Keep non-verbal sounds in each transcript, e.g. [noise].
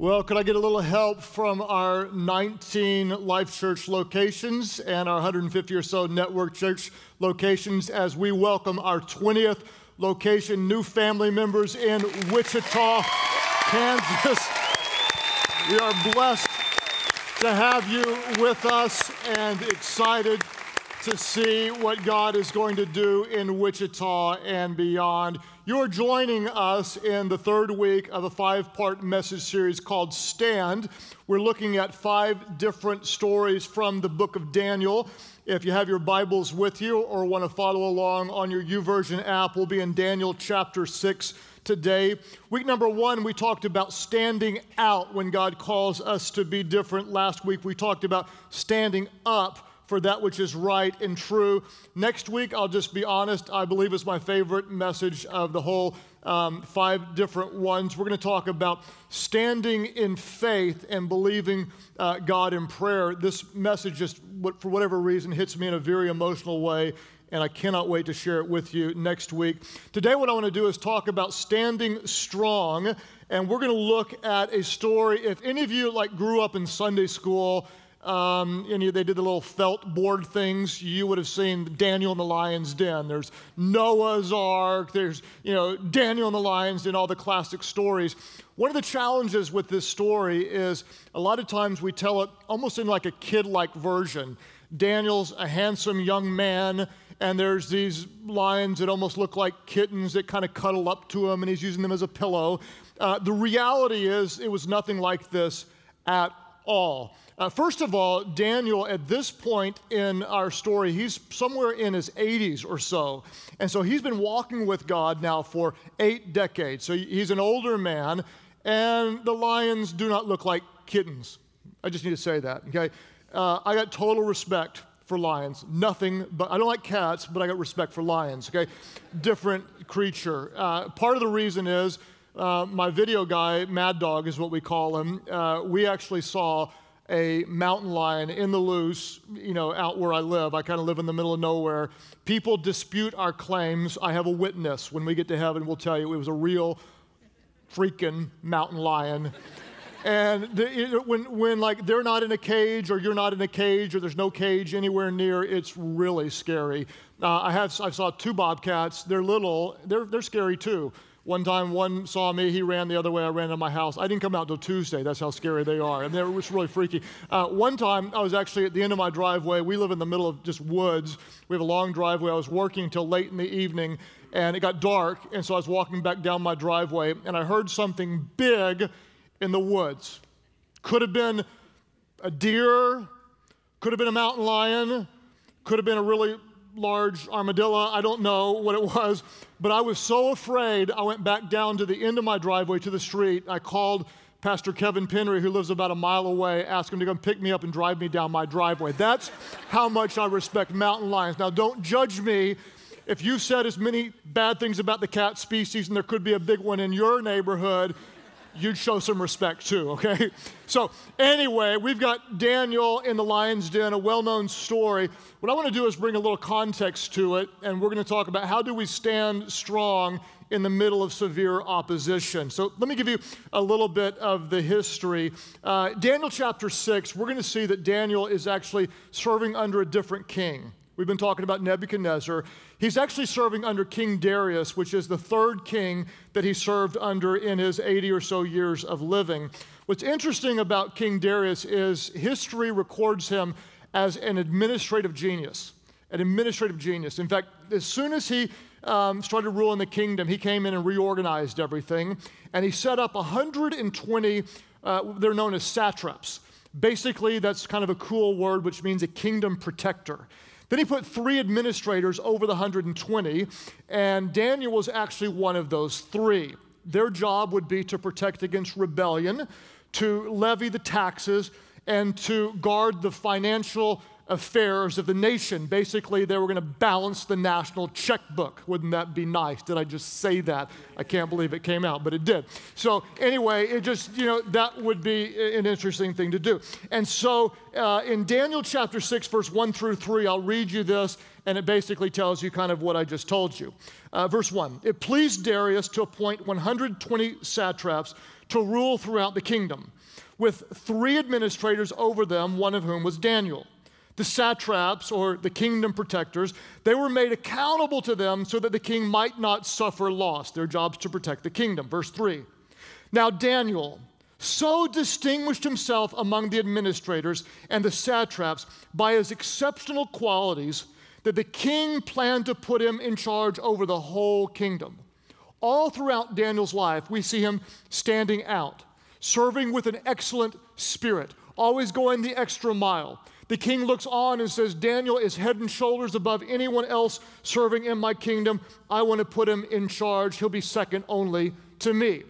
Well, could I get a little help from our 19 Life Church locations and our 150 or so Network Church locations as we welcome our 20th location, new family members in Wichita, Kansas. We are blessed to have you with us and excited to see what God is going to do in Wichita and beyond. You're joining us in the third week of a five part message series called Stand. We're looking at five different stories from the book of Daniel. If you have your Bibles with you or want to follow along on your YouVersion app, we'll be in Daniel chapter 6 today. Week number one, we talked about standing out when God calls us to be different. Last week, we talked about standing up for that which is right and true. Next week, I'll just be honest, I believe is my favorite message of the whole um, five different ones. We're going to talk about standing in faith and believing uh, God in prayer. This message just, for whatever reason, hits me in a very emotional way and I cannot wait to share it with you next week. Today, what I want to do is talk about standing strong, and we're going to look at a story. If any of you like grew up in Sunday school, um, and they did the little felt board things. You would have seen Daniel in the lion's den. There's Noah's Ark. There's, you know, Daniel in the lion's den, all the classic stories. One of the challenges with this story is a lot of times we tell it almost in like a kid like version. Daniel's a handsome young man, and there's these lions that almost look like kittens that kind of cuddle up to him, and he's using them as a pillow. Uh, the reality is, it was nothing like this at all. Uh, first of all, Daniel, at this point in our story, he's somewhere in his 80s or so. And so he's been walking with God now for eight decades. So he's an older man, and the lions do not look like kittens. I just need to say that, okay? Uh, I got total respect for lions. Nothing, but I don't like cats, but I got respect for lions, okay? Different creature. Uh, part of the reason is uh, my video guy, Mad Dog is what we call him, uh, we actually saw a mountain lion in the loose, you know, out where I live. I kind of live in the middle of nowhere. People dispute our claims. I have a witness. When we get to heaven, we'll tell you it was a real freaking mountain lion. and the, it, when, when like they're not in a cage or you're not in a cage or there's no cage anywhere near, it's really scary. Uh, I have I saw two bobcats. They're little. They're they're scary too. One time, one saw me, he ran the other way, I ran to my house. I didn't come out until Tuesday, that's how scary they are. And they were really freaky. Uh, one time, I was actually at the end of my driveway. We live in the middle of just woods. We have a long driveway. I was working until late in the evening, and it got dark. And so I was walking back down my driveway, and I heard something big in the woods. Could have been a deer, could have been a mountain lion, could have been a really large armadillo. I don't know what it was, but I was so afraid. I went back down to the end of my driveway to the street. I called Pastor Kevin Penry, who lives about a mile away, asked him to come pick me up and drive me down my driveway. That's how much I respect mountain lions. Now, don't judge me if you've said as many bad things about the cat species and there could be a big one in your neighborhood you'd show some respect too, okay? [laughs] So, anyway, we've got Daniel in the lion's den, a well known story. What I want to do is bring a little context to it, and we're going to talk about how do we stand strong in the middle of severe opposition. So, let me give you a little bit of the history. Uh, Daniel chapter 6, we're going to see that Daniel is actually serving under a different king. We've been talking about Nebuchadnezzar. He's actually serving under King Darius, which is the third king that he served under in his 80 or so years of living. What's interesting about King Darius is history records him as an administrative genius. An administrative genius. In fact, as soon as he um, started ruling the kingdom, he came in and reorganized everything. And he set up 120, uh, they're known as satraps. Basically, that's kind of a cool word, which means a kingdom protector. Then he put three administrators over the 120, and Daniel was actually one of those three. Their job would be to protect against rebellion, to levy the taxes, and to guard the financial affairs of the nation. Basically, they were going to balance the national checkbook. Wouldn't that be nice? Did I just say that? I can't believe it came out, but it did. So, anyway, it just, you know, that would be an interesting thing to do. And so, uh, in Daniel chapter 6, verse 1 through 3, I'll read you this, and it basically tells you kind of what I just told you. Uh, verse 1 It pleased Darius to appoint 120 satraps to rule throughout the kingdom, with three administrators over them, one of whom was Daniel the satraps or the kingdom protectors, they were made accountable to them so that the king might not suffer loss. Their job's to protect the kingdom. Verse 3. Now, Daniel so distinguished himself among the administrators and the satraps by his exceptional qualities that the king planned to put him in charge over the whole kingdom. All throughout Daniel's life, we see him standing out, serving with an excellent spirit, always going the extra mile. The king looks on and says, Daniel is head and shoulders above anyone else serving in my kingdom. I want to put him in charge. He'll be second only to me.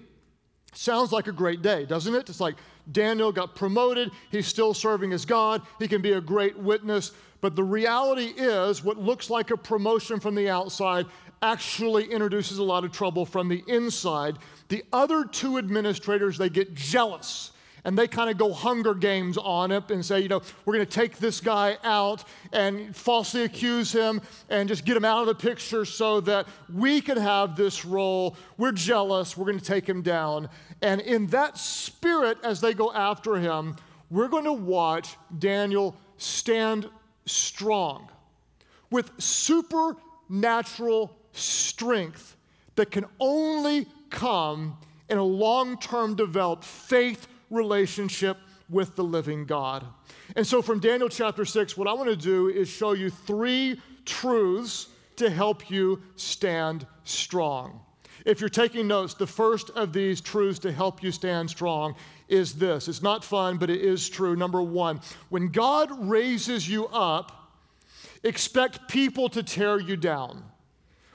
Sounds like a great day, doesn't it? It's like Daniel got promoted. He's still serving as God. He can be a great witness. But the reality is, what looks like a promotion from the outside actually introduces a lot of trouble from the inside. The other two administrators, they get jealous and they kind of go Hunger Games on it and say, you know, we're going to take this guy out and falsely accuse him and just get him out of the picture so that we can have this role. We're jealous. We're going to take him down. And in that spirit, as they go after him, we're going to watch Daniel stand strong with supernatural strength that can only come in a long term developed faith relationship with the living God. And so, from Daniel chapter 6, what I want to do is show you three truths to help you stand strong. If you're taking notes, the first of these truths to help you stand strong is this. It's not fun, but it is true. Number one, when God raises you up, expect people to tear you down.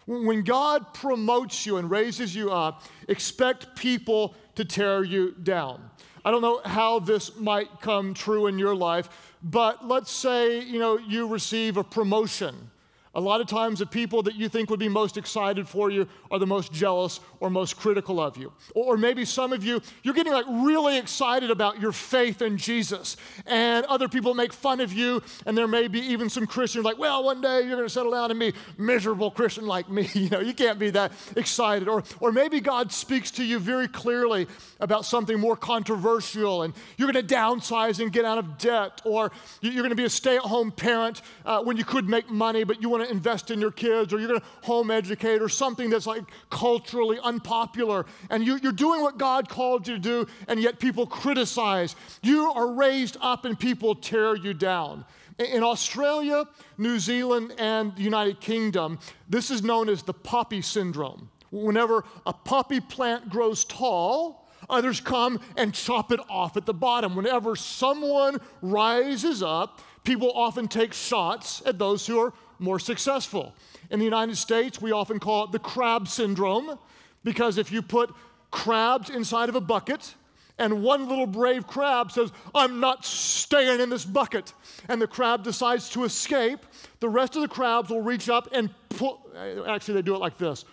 When God promotes you and raises you up, expect people to tear you down. I don't know how this might come true in your life, but let's say, you know, you receive a promotion a lot of times, the people that you think would be most excited for you are the most jealous or most critical of you. Or maybe some of you, you're getting like really excited about your faith in Jesus, and other people make fun of you, and there may be even some Christians like, well, one day you're going to settle down and be miserable Christian like me. [laughs] You know, you can't be that excited. Or, or maybe God speaks to you very clearly about something more controversial, and you're going to downsize and get out of debt, or you're going to be a stay-at-home parent uh, when you could make money, but you want to to invest in your kids or you're going to home educate or something that's like culturally unpopular. And you, you're doing what God called you to do, and yet people criticize. You are raised up and people tear you down. In Australia, New Zealand, and the United Kingdom, this is known as the poppy syndrome. Whenever a poppy plant grows tall, others come and chop it off at the bottom. Whenever someone rises up, people often take shots at those who are more successful. In the United States, we often call it the crab syndrome because if you put crabs inside of a bucket, and one little brave crab says, I'm not staying in this bucket. And the crab decides to escape. The rest of the crabs will reach up and pull. Actually, they do it like this.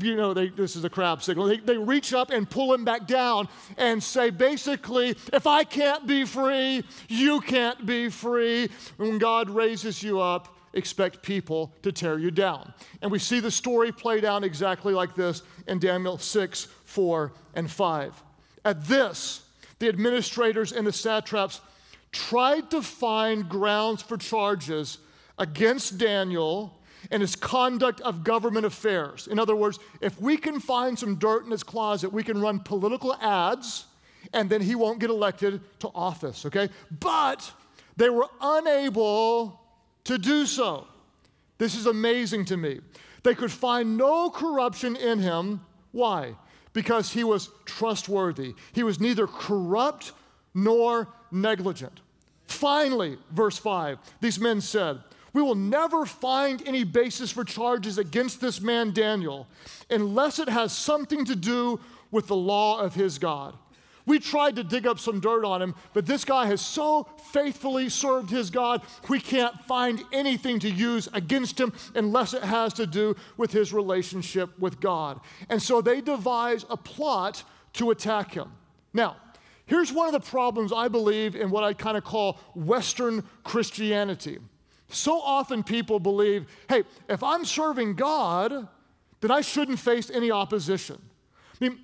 You know, they, this is a crab signal. They, they reach up and pull him back down and say, basically, if I can't be free, you can't be free. When God raises you up, expect people to tear you down. And we see the story played out exactly like this in Daniel 6, 4, and 5. At this, the administrators and the satraps tried to find grounds for charges against Daniel and his conduct of government affairs. In other words, if we can find some dirt in his closet, we can run political ads and then he won't get elected to office, okay? But they were unable to do so. This is amazing to me. They could find no corruption in him. Why? Because he was trustworthy. He was neither corrupt nor negligent. Finally, verse 5, these men said, We will never find any basis for charges against this man Daniel unless it has something to do with the law of his God. We tried to dig up some dirt on him, but this guy has so faithfully served his God, we can't find anything to use against him unless it has to do with his relationship with God. And so they devise a plot to attack him. Now, here's one of the problems I believe in what I kind of call Western Christianity. So often people believe, hey, if I'm serving God, then I shouldn't face any opposition.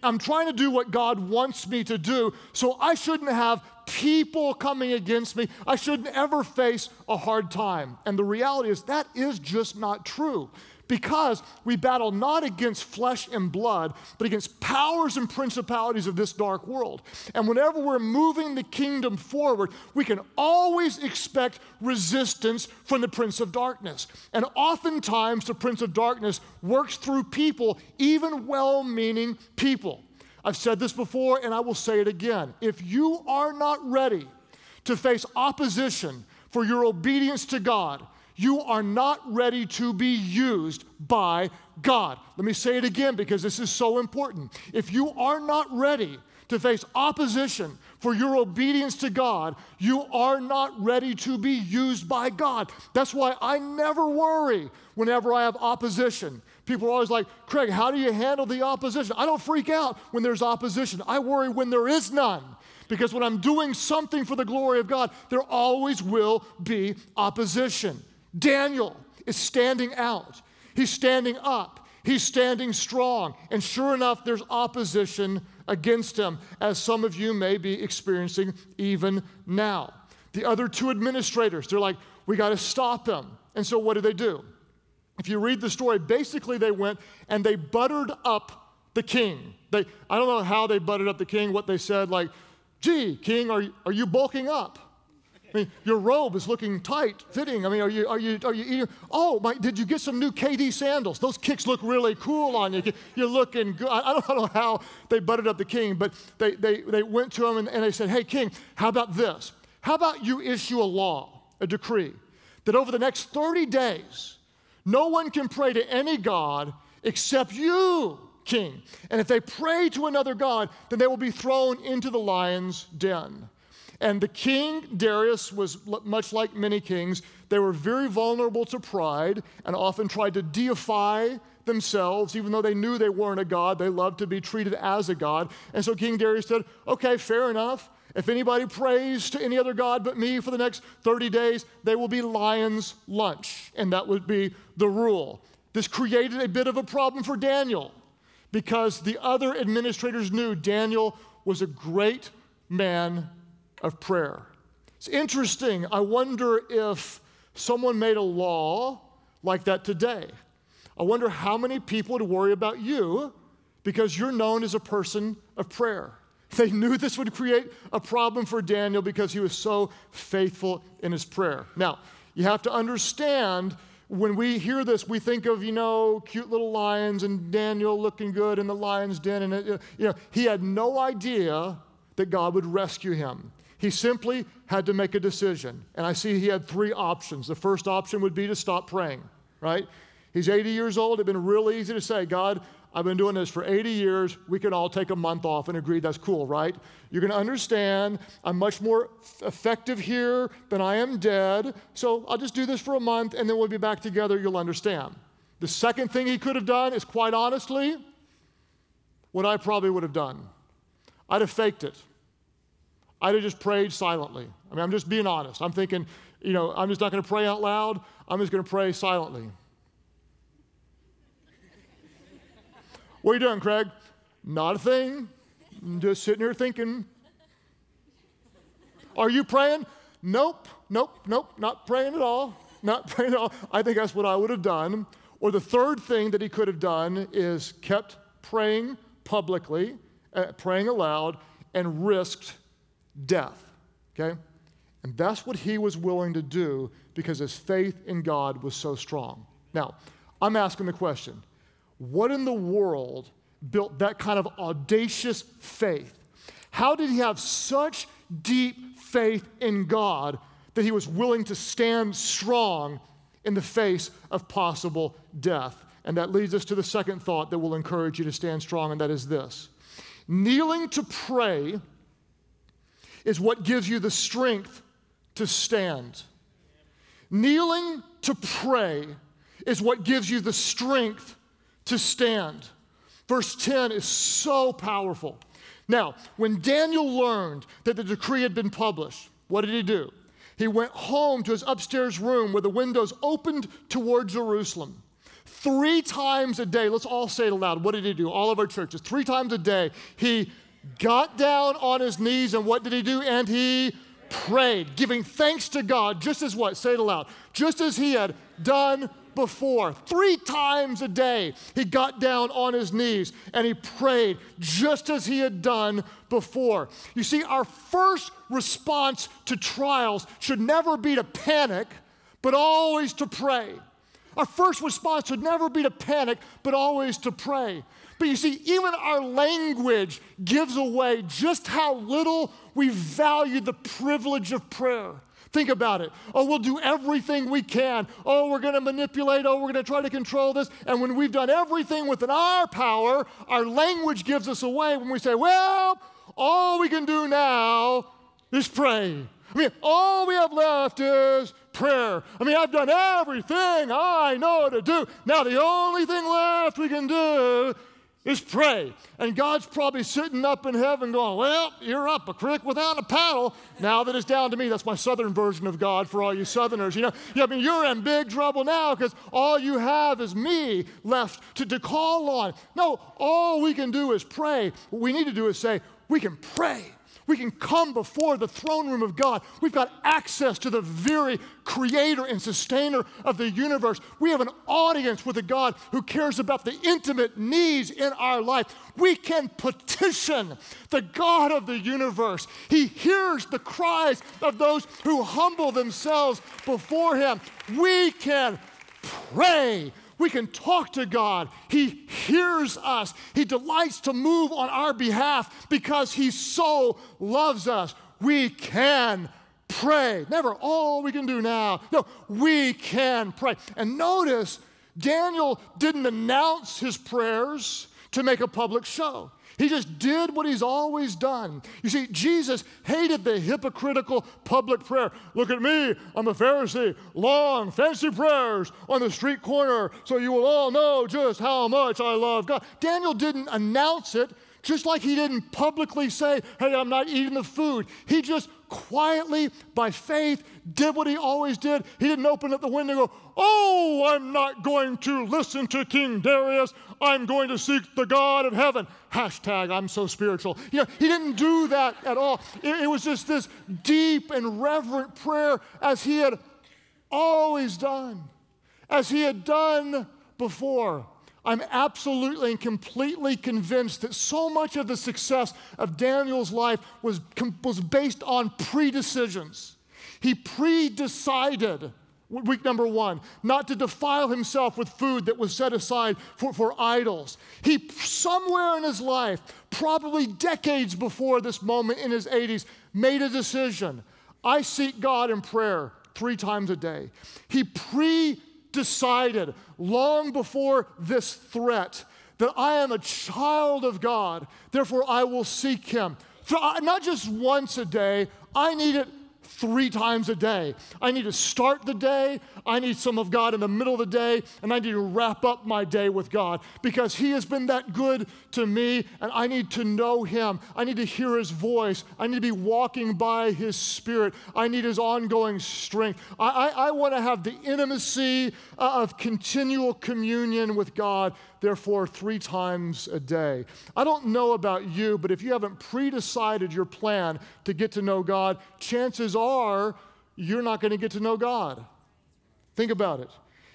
I'm trying to do what God wants me to do, so I shouldn't have people coming against me. I shouldn't ever face a hard time. And the reality is, that is just not true because we battle not against flesh and blood, but against powers and principalities of this dark world. And whenever we're moving the kingdom forward, we can always expect resistance from the prince of darkness. And oftentimes, the prince of darkness works through people, even well meaning people. I've said this before and I will say it again. If you are not ready to face opposition for your obedience to God, you are not ready to be used by God. Let me say it again because this is so important. If you are not ready to face opposition for your obedience to God, you are not ready to be used by God. That's why I never worry whenever I have opposition. People are always like, Craig, how do you handle the opposition? I don't freak out when there's opposition. I worry when there is none. Because when I'm doing something for the glory of God, there always will be opposition. Daniel is standing out. He's standing up. He's standing strong. And sure enough, there's opposition against him, as some of you may be experiencing even now. The other two administrators, they're like, we got to stop him. And so what do they do? If you read the story, basically they went and they buttered up the king. They, I don't know how they buttered up the king, what they said, like, gee, king, are, are you bulking up? I mean, your robe is looking tight, fitting. I mean, are you, are you, are you eating? Oh, my, did you get some new KD sandals? Those kicks look really cool on you. You're looking good. I don't know how they butted up the king, but they, they, they went to him and, and they said, Hey, king, how about this? How about you issue a law, a decree, that over the next 30 days, no one can pray to any God except you, king. And if they pray to another God, then they will be thrown into the lion's den. And the king, Darius, was much like many kings. They were very vulnerable to pride and often tried to deify themselves, even though they knew they weren't a god. They loved to be treated as a god. And so King Darius said, Okay, fair enough. If anybody prays to any other God but me for the next 30 days, they will be lion's lunch. And that would be the rule. This created a bit of a problem for Daniel because the other administrators knew Daniel was a great man of prayer. It's interesting. I wonder if someone made a law like that today. I wonder how many people would worry about you because you're known as a person of prayer. [laughs] They knew this would create a problem for Daniel because he was so faithful in his prayer. Now, you have to understand when we hear this, we think of, you know, cute little lions and Daniel looking good in the lion's den. And, you know, he had no idea that God would rescue him. He simply had to make a decision. And I see he had three options. The first option would be to stop praying, right? He's 80 years old. It'd been real easy to say, God, I've been doing this for 80 years. We can all take a month off and agree that's cool, right? You're going to understand I'm much more effective here than I am dead. So I'll just do this for a month and then we'll be back together. You'll understand. The second thing he could have done is quite honestly what I probably would have done. I'd have faked it. I'd have just prayed silently. I mean, I'm just being honest. I'm thinking, you know, I'm just not going to pray out loud. I'm just going to pray silently. what are you doing, Craig? Not a thing. I'm just sitting here thinking. Are you praying? Nope, nope, nope, not praying at all. Not [laughs] praying at all. I think that's what I would have done. Or the third thing that he could have done is kept praying publicly, uh, praying aloud, and risked death. Okay? And that's what he was willing to do because his faith in God was so strong. Now, I'm asking the question what in the world built that kind of audacious faith? How did he have such deep faith in God that he was willing to stand strong in the face of possible death? And that leads us to the second thought that will encourage you to stand strong, and that is this kneeling to pray is what gives you the strength to stand. Kneeling to pray is what gives you the strength to stand. Verse 10 is so powerful. Now, when Daniel learned that the decree had been published, what did he do? He went home to his upstairs room where the windows opened toward Jerusalem. Three times a day, let's all say it aloud. What did he do? All of our churches. Three times a day, he got down on his knees and what did he do? And he prayed, giving thanks to God, just as what? Say it aloud. Just as he had done before. Three times a day, he got down on his knees and he prayed just as he had done before. You see, our first response to trials should never be to panic, but always to pray. Our first response should never be to panic, but always to pray. But you see, even our language gives away just how little we value the privilege of prayer. Think about it. Oh, we'll do everything we can. Oh, we're going to manipulate. Oh, we're going to try to control this. And when we've done everything within our power, our language gives us away when we say, well, all we can do now is pray. I mean, all we have left is prayer. I mean, I've done everything I know to do. Now, the only thing left we can do is pray. And God's probably sitting up in heaven going, Well, you're up a creek without a paddle. Now that it's down to me, that's my southern version of God for all you southerners. You know, I mean, you're in big trouble now because all you have is me left to, to call on. No, all we can do is pray. What we need to do is say, We can pray. We can come before the throne room of God. We've got access to the very creator and sustainer of the universe. We have an audience with a God who cares about the intimate needs in our life. We can petition the God of the universe. He hears the cries of those who humble themselves before Him. We can pray we can talk to God. He hears us. He delights to move on our behalf because He so loves us. We can pray. Never all we can do now. No, we can pray. And notice, Daniel didn't announce his prayers to make a public show. He just did what he's always done. You see, Jesus hated the hypocritical public prayer. Look at me, I'm a Pharisee. Long, fancy prayers on the street corner so you will all know just how much I love God. Daniel didn't announce it, just like he didn't publicly say, Hey, I'm not eating the food. He just quietly, by faith, did what he always did. He didn't open up the window and go, Oh, I'm not going to listen to King Darius. I'm going to seek the God of heaven. Hashtag, I'm so spiritual. You know, he didn't do that at all. It, it was just this deep and reverent prayer as he had always done, as he had done before. I'm absolutely and completely convinced that so much of the success of Daniel's life was, was based on pre-decisions. He pre-decided Week number one, not to defile himself with food that was set aside for, for idols. He, somewhere in his life, probably decades before this moment in his 80s, made a decision. I seek God in prayer three times a day. He pre decided long before this threat that I am a child of God, therefore I will seek him. Not just once a day, I need it three times a day. I need to start the day, I need some of God in the middle of the day, and I need to wrap up my day with God because He has been that good to me, and I need to know Him. I need to hear His voice. I need to be walking by His Spirit. I need His ongoing strength. I, I, I want to have the intimacy uh, of continual communion with God therefore, three times a day. I don't know about you, but if you haven't pre decided your plan to get to know God, chances are you're not going to get to know God. Think about it.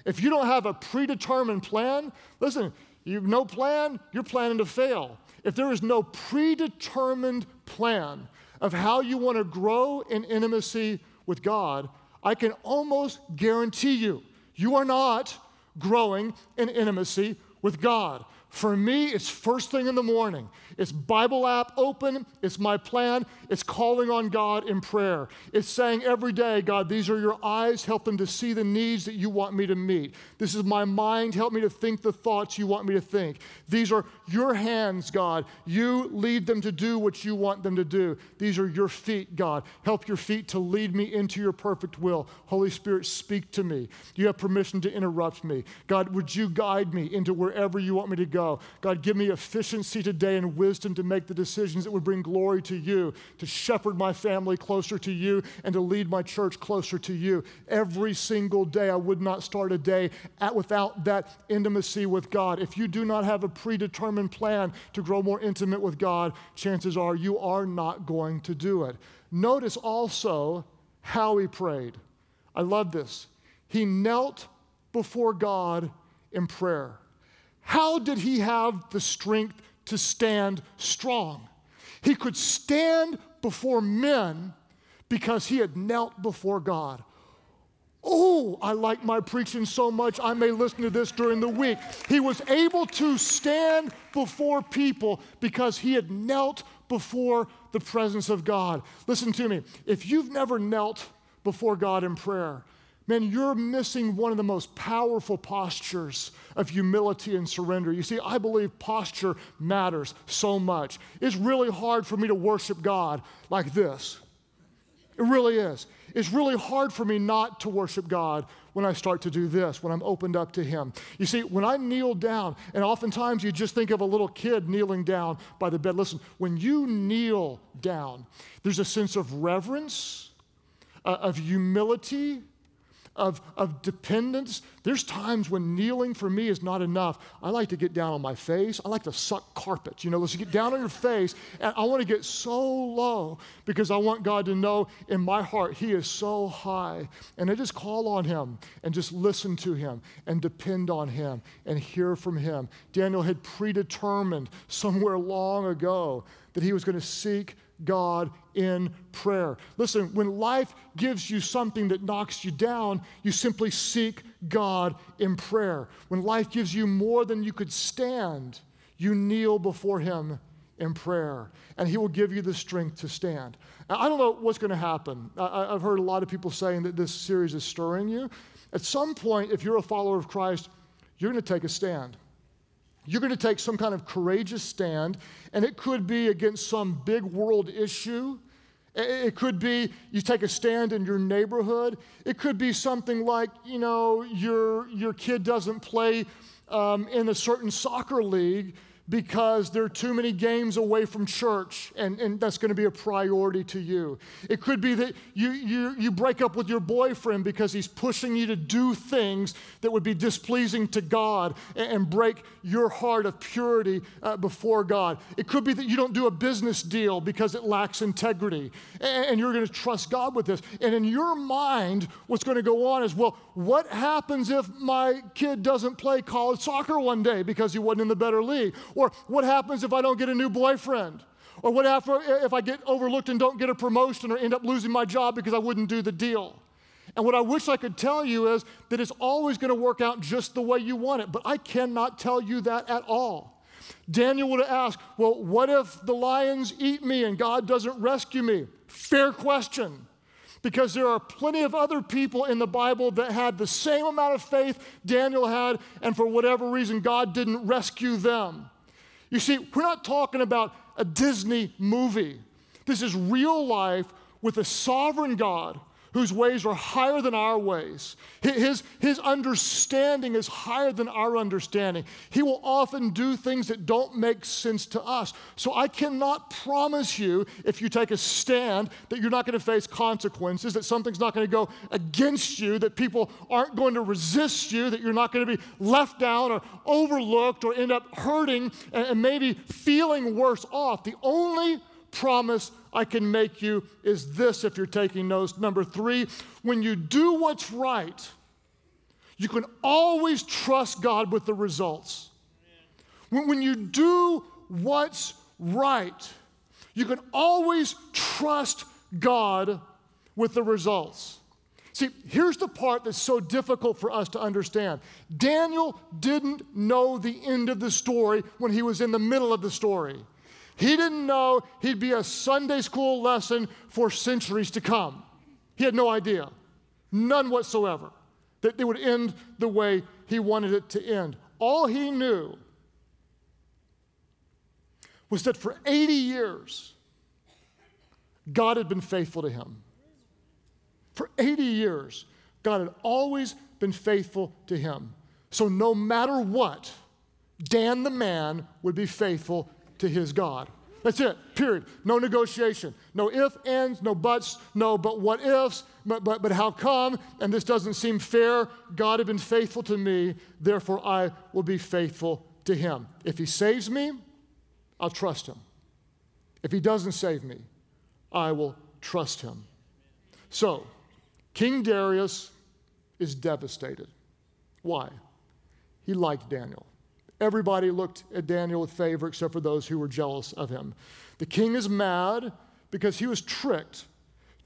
If you don't have a predetermined plan, listen, you have no plan, you're planning to fail. If there is no predetermined plan of how you want to grow in intimacy with God, I can almost guarantee you, you are not growing in intimacy with God. For me, it's first thing in the morning. It's Bible app open. It's my plan. It's calling on God in prayer. It's saying every day, God, these are your eyes. Help them to see the needs that you want me to meet. This is my mind. Help me to think the thoughts you want me to think. These are your hands, God. You lead them to do what you want them to do. These are your feet, God. Help your feet to lead me into your perfect will. Holy Spirit, speak to me. You have permission to interrupt me. God, would you guide me into wherever you want me to go? Go. God, give me efficiency today and wisdom to make the decisions that would bring glory to you, to shepherd my family closer to you, and to lead my church closer to you. Every single day, I would not start a day at, without that intimacy with God. If you do not have a predetermined plan to grow more intimate with God, chances are you are not going to do it. Notice also how he prayed. I love this. He knelt before God in prayer. How did he have the strength to stand strong? He could stand before men because he had knelt before God. Oh, I like my preaching so much, I may listen to this during the week. He was able to stand before people because he had knelt before the presence of God. Listen to me. If you've never knelt before God in prayer, man, you're missing one of the most powerful postures of humility and surrender. You see, I believe posture matters so much. It's really hard for me to worship God like this. It really is. It's really hard for me not to worship God when I start to do this, when I'm opened up to Him. You see, when I kneel down, and oftentimes you just think of a little kid kneeling down by the bed. Listen, when you kneel down, there's a sense of reverence, uh, of humility, of, of dependence. There's times when kneeling for me is not enough. I like to get down on my face. I like to suck carpets. You know, let's get down on your face. And I want to get so low because I want God to know in my heart He is so high. And I just call on Him and just listen to Him and depend on Him and hear from Him. Daniel had predetermined somewhere long ago that he was going to seek God in prayer. Listen, when life gives you something that knocks you down, you simply seek God in prayer. When life gives you more than you could stand, you kneel before Him in prayer, and He will give you the strength to stand. Now, I don't know what's going to happen. I, have heard a lot of people saying that this series is stirring you. At some point, if you're a follower of Christ, you're going to take a stand. You're going to take some kind of courageous stand, and it could be against some big world issue. It could be you take a stand in your neighborhood. It could be something like, you know, your, your kid doesn't play um, in a certain soccer league because there are too many games away from church, and, and that's going to be a priority to you. It could be that you, you, you break up with your boyfriend because he's pushing you to do things that would be displeasing to God and, and break your heart of purity uh, before God. It could be that you don't do a business deal because it lacks integrity, and, and you're going to trust God with this. And in your mind, what's going to go on is, well, what happens if my kid doesn't play college soccer one day because he wasn't in the better league? Or what happens if I don't get a new boyfriend? Or what if I get overlooked and don't get a promotion or end up losing my job because I wouldn't do the deal? And what I wish I could tell you is that it's always going to work out just the way you want it, but I cannot tell you that at all. Daniel would have asked, Well, what if the lions eat me and God doesn't rescue me? Fair question because there are plenty of other people in the Bible that had the same amount of faith Daniel had, and for whatever reason, God didn't rescue them. You see, we're not talking about a Disney movie. This is real life with a sovereign God whose ways are higher than our ways. His, his understanding is higher than our understanding. He will often do things that don't make sense to us. So I cannot promise you, if you take a stand, that you're not going to face consequences, that something's not going to go against you, that people aren't going to resist you, that you're not going to be left down or overlooked or end up hurting and, and maybe feeling worse off. The only promise I can make you is this if you're taking notes. Number three, when you do what's right, you can always trust God with the results. When, when you do what's right, you can always trust God with the results. See, here's the part that's so difficult for us to understand. Daniel didn't know the end of the story when he was in the middle of the story. He didn't know he'd be a Sunday school lesson for centuries to come. He had no idea, none whatsoever, that it would end the way he wanted it to end. All he knew was that for 80 years, God had been faithful to him. For 80 years, God had always been faithful to him. So no matter what, Dan the man would be faithful to his God. That's it, period. No negotiation. No if, ands, no buts, no but what ifs, but, but, but how come? And this doesn't seem fair. God had been faithful to me, therefore I will be faithful to him. If he saves me, I'll trust him. If he doesn't save me, I will trust him. So, King Darius is devastated. Why? He liked Daniel. Everybody looked at Daniel with favor except for those who were jealous of him. The king is mad because he was tricked.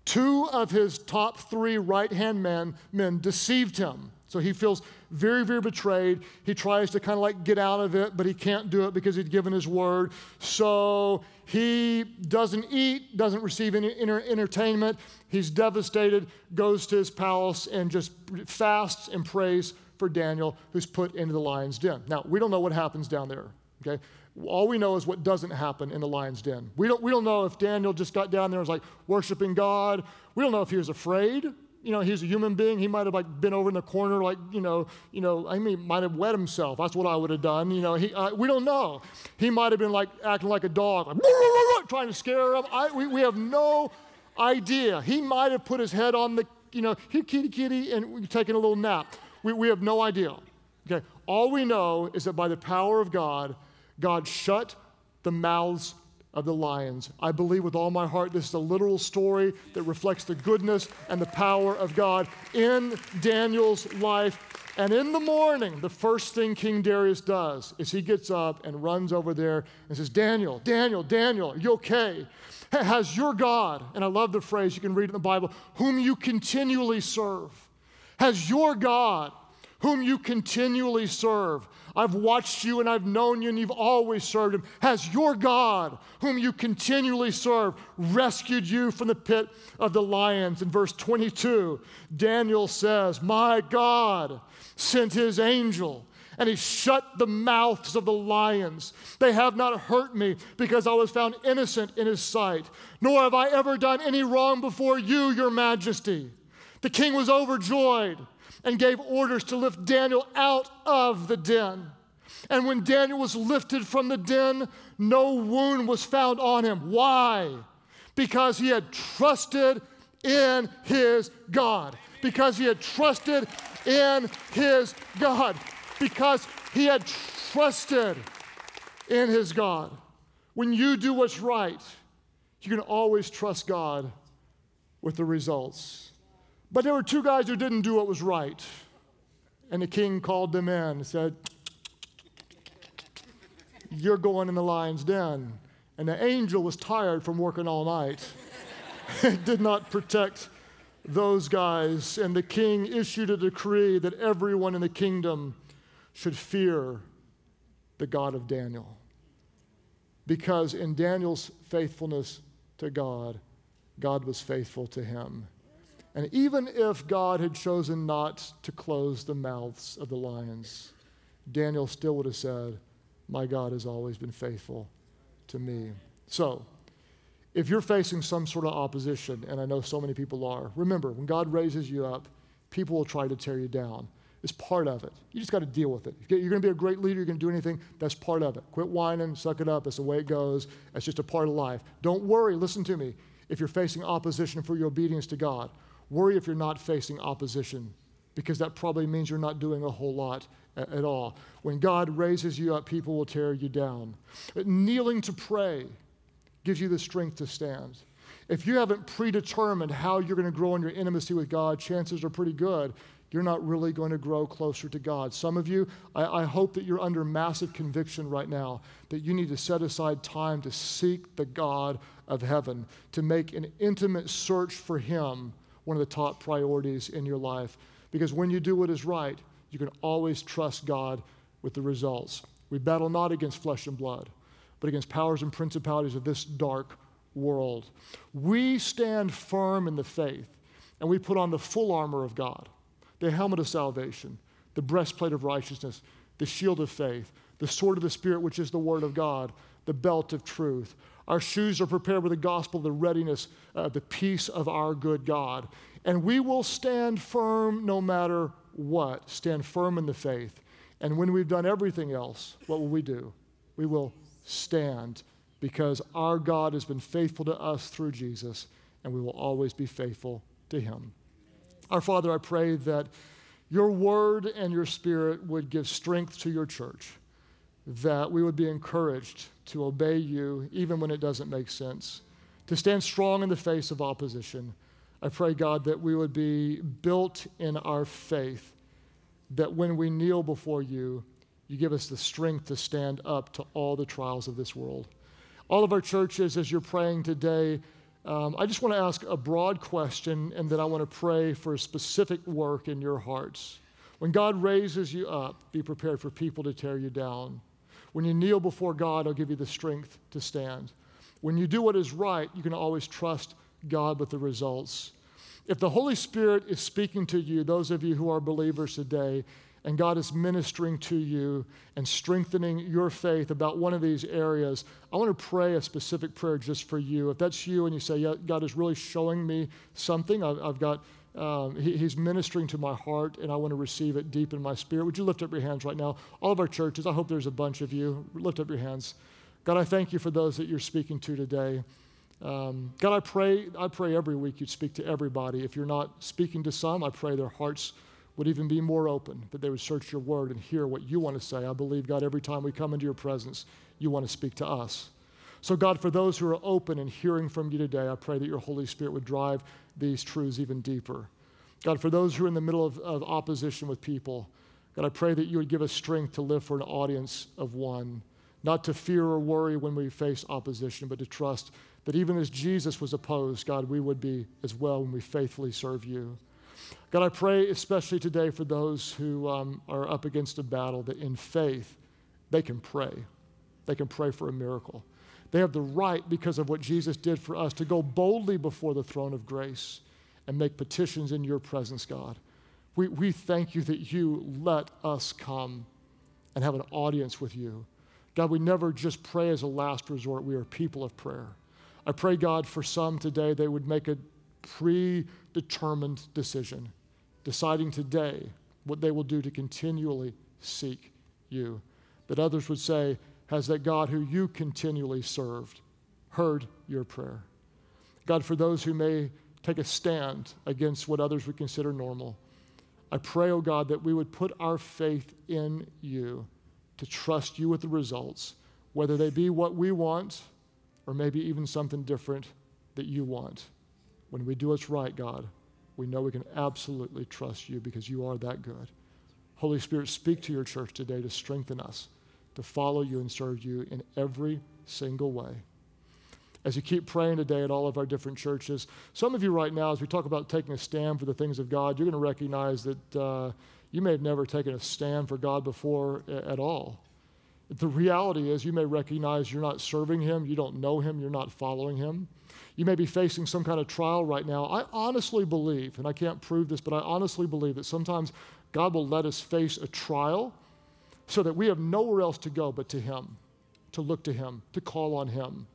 Two of his top three right hand men, men deceived him. So he feels very, very betrayed. He tries to kind of like get out of it, but he can't do it because he'd given his word. So he doesn't eat, doesn't receive any entertainment. He's devastated, goes to his palace and just fasts and prays for Daniel, who's put into the lion's den. Now, we don't know what happens down there, okay? All we know is what doesn't happen in the lion's den. We don't, we don't know if Daniel just got down there and was like worshiping God. We don't know if he was afraid you know, he's a human being. He might have like been over in the corner, like you know, you know. I mean, might have wet himself. That's what I would have done. You know, he, uh, we don't know. He might have been like acting like a dog, like, trying to scare him. I, we, we have no idea. He might have put his head on the, you know, kitty, kitty, and taking a little nap. We, we have no idea. Okay. All we know is that by the power of God, God shut the mouths of the lions. I believe with all my heart this is a literal story that reflects the goodness and the power of God in Daniel's life. And in the morning, the first thing King Darius does is he gets up and runs over there and says, Daniel, Daniel, Daniel, are you okay? Has your God, and I love the phrase, you can read in the Bible, whom you continually serve, has your God, whom you continually serve, I've watched you and I've known you and you've always served him. Has your God, whom you continually serve, rescued you from the pit of the lions? In verse 22, Daniel says, My God sent his angel and he shut the mouths of the lions. They have not hurt me because I was found innocent in his sight, nor have I ever done any wrong before you, your majesty. The king was overjoyed and gave orders to lift Daniel out of the den. And when Daniel was lifted from the den, no wound was found on him. Why? Because he had trusted in his God. Because he had trusted in his God. Because he had trusted in his God. When you do what's right, you can always trust God with the results. But there were two guys who didn't do what was right. And the king called them in and said, You're going in the lion's den. And the angel was tired from working all night. [laughs] did not protect those guys. And the king issued a decree that everyone in the kingdom should fear the God of Daniel. Because in Daniel's faithfulness to God, God was faithful to him. And even if God had chosen not to close the mouths of the lions, Daniel still would have said, My God has always been faithful to me. So, if you're facing some sort of opposition, and I know so many people are, remember, when God raises you up, people will try to tear you down. It's part of it. You just got to deal with it. You're going to be a great leader, you're going to do anything, that's part of it. Quit whining, suck it up. That's the way it goes. That's just a part of life. Don't worry, listen to me. If you're facing opposition for your obedience to God, Worry if you're not facing opposition, because that probably means you're not doing a whole lot at all. When God raises you up, people will tear you down. Kneeling to pray gives you the strength to stand. If you haven't predetermined how you're going to grow in your intimacy with God, chances are pretty good you're not really going to grow closer to God. Some of you, I, I, hope that you're under massive conviction right now that you need to set aside time to seek the God of heaven, to make an intimate search for Him one of the top priorities in your life. Because when you do what is right, you can always trust God with the results. We battle not against flesh and blood, but against powers and principalities of this dark world. We stand firm in the faith and we put on the full armor of God the helmet of salvation, the breastplate of righteousness, the shield of faith, the sword of the Spirit, which is the word of God, the belt of truth. Our shoes are prepared with the gospel, the readiness, uh, the peace of our good God. And we will stand firm no matter what, stand firm in the faith. And when we've done everything else, what will we do? We will stand because our God has been faithful to us through Jesus, and we will always be faithful to him. Our Father, I pray that your word and your spirit would give strength to your church, that we would be encouraged to obey you even when it doesn't make sense, to stand strong in the face of opposition. I pray, God, that we would be built in our faith, that when we kneel before you, you give us the strength to stand up to all the trials of this world all of our churches, as you're praying today, um, I just want to ask a broad question and then I want to pray for a specific work in your hearts. When God raises you up, be prepared for people to tear you down. When you kneel before God, I'll give you the strength to stand. When you do what is right, you can always trust God with the results. If the Holy Spirit is speaking to you, those of you who are believers today, and God is ministering to you and strengthening your faith about one of these areas, I want to pray a specific prayer just for you. If that's you and you say, yeah, God is really showing me something, I've, I've got, um, he, He's ministering to my heart and I want to receive it deep in my spirit. Would you lift up your hands right now? All of our churches, I hope there's a bunch of you. Lift up your hands. God, I thank you for those that you're speaking to today. Um, God, I pray, I pray every week you'd speak to everybody. If you're not speaking to some, I pray their hearts would even be more open, that they would search your word and hear what you want to say. I believe, God, every time we come into your presence, you want to speak to us. So, God, for those who are open and hearing from you today, I pray that your Holy Spirit would drive these truths even deeper. God, for those who are in the middle of, of opposition with people, God, I pray that you would give us strength to live for an audience of one, not to fear or worry when we face opposition, but to trust that even as Jesus was opposed, God, we would be as well when we faithfully serve you. God, I pray especially today for those who um, are up against a battle that in faith they can pray. They can pray for a miracle. They have the right, because of what Jesus did for us, to go boldly before the throne of grace and make petitions in your presence, God. We, we thank you that you let us come and have an audience with you. God, we never just pray as a last resort. We are people of prayer. I pray, God, for some today, they would make a predetermined decision deciding today what they will do to continually seek you. That others would say, Has that God who you continually served heard your prayer? God, for those who may take a stand against what others would consider normal, I pray, oh God, that we would put our faith in you to trust you with the results, whether they be what we want or maybe even something different that you want. When we do what's right, God, we know we can absolutely trust you because you are that good. Holy Spirit, speak to your church today to strengthen us, to follow you and serve you in every single way. As you keep praying today at all of our different churches, some of you right now, as we talk about taking a stand for the things of God, you're going to recognize that uh, you may have never taken a stand for God before at all. The reality is, you may recognize you're not serving Him, you don't know Him, you're not following Him. You may be facing some kind of trial right now. I honestly believe, and I can't prove this, but I honestly believe that sometimes God will let us face a trial so that we have nowhere else to go but to Him, to look to Him, to call on Him.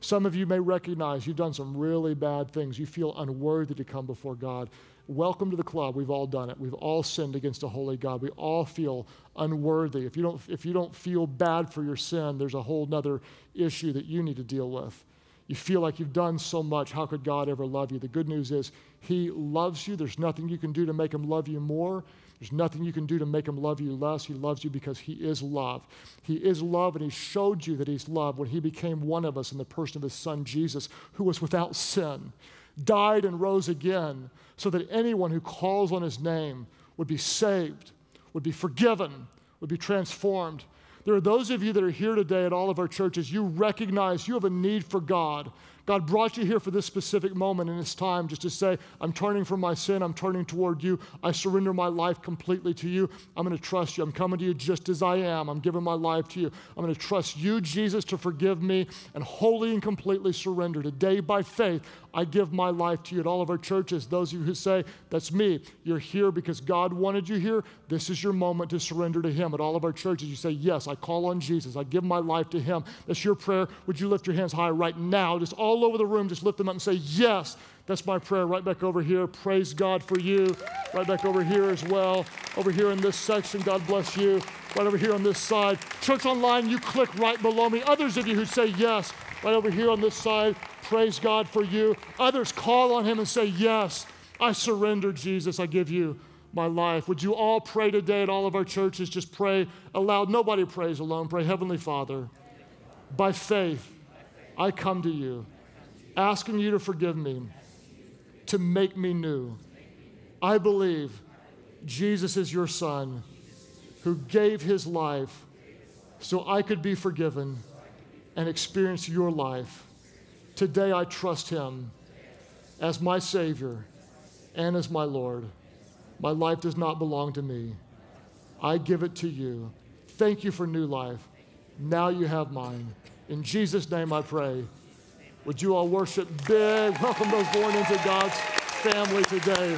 Some of you may recognize you've done some really bad things. You feel unworthy to come before God. Welcome to the club. We've all done it. We've all sinned against a holy God. We all feel unworthy. If you don't, if you don't feel bad for your sin, there's a whole other issue that you need to deal with. You feel like you've done so much. How could God ever love you? The good news is He loves you. There's nothing you can do to make Him love you more. There's nothing you can do to make Him love you less. He loves you because He is love. He is love, and He showed you that He's love when He became one of us in the person of His Son Jesus, who was without sin died and rose again so that anyone who calls on his name would be saved, would be forgiven, would be transformed. There are those of you that are here today at all of our churches, you recognize you have a need for God. God brought you here for this specific moment in this time just to say, I'm turning from my sin, I'm turning toward you. I surrender my life completely to you. I'm going to trust you. I'm coming to you just as I am. I'm giving my life to you. I'm going to trust you, Jesus, to forgive me and wholly and completely surrender. Today, by faith, I give my life to you. At all of our churches, those of you who say, That's me, you're here because God wanted you here, this is your moment to surrender to Him. At all of our churches, you say, Yes, I call on Jesus. I give my life to Him. That's your prayer. Would you lift your hands high right now? Just all over the room, just lift them up and say, Yes, that's my prayer. Right back over here. Praise God for you. Right back over here as well. Over here in this section, God bless you. Right over here on this side. Church Online, you click right below me. Others of you who say yes, right over here on this side. Praise God for you. Others call on Him and say, Yes, I surrender, Jesus. I give you my life. Would you all pray today at all of our churches? Just pray aloud. Nobody prays alone. Pray, Heavenly Father, by faith, I come to you, asking you to forgive me, to make me new. I believe Jesus is your Son who gave his life so I could be forgiven and experience your life. Today I trust him as my Savior and as my Lord. My life does not belong to me. I give it to you. Thank you for new life. Now you have mine. In Jesus' name I pray. Would you all worship big? Welcome those born into God's family today.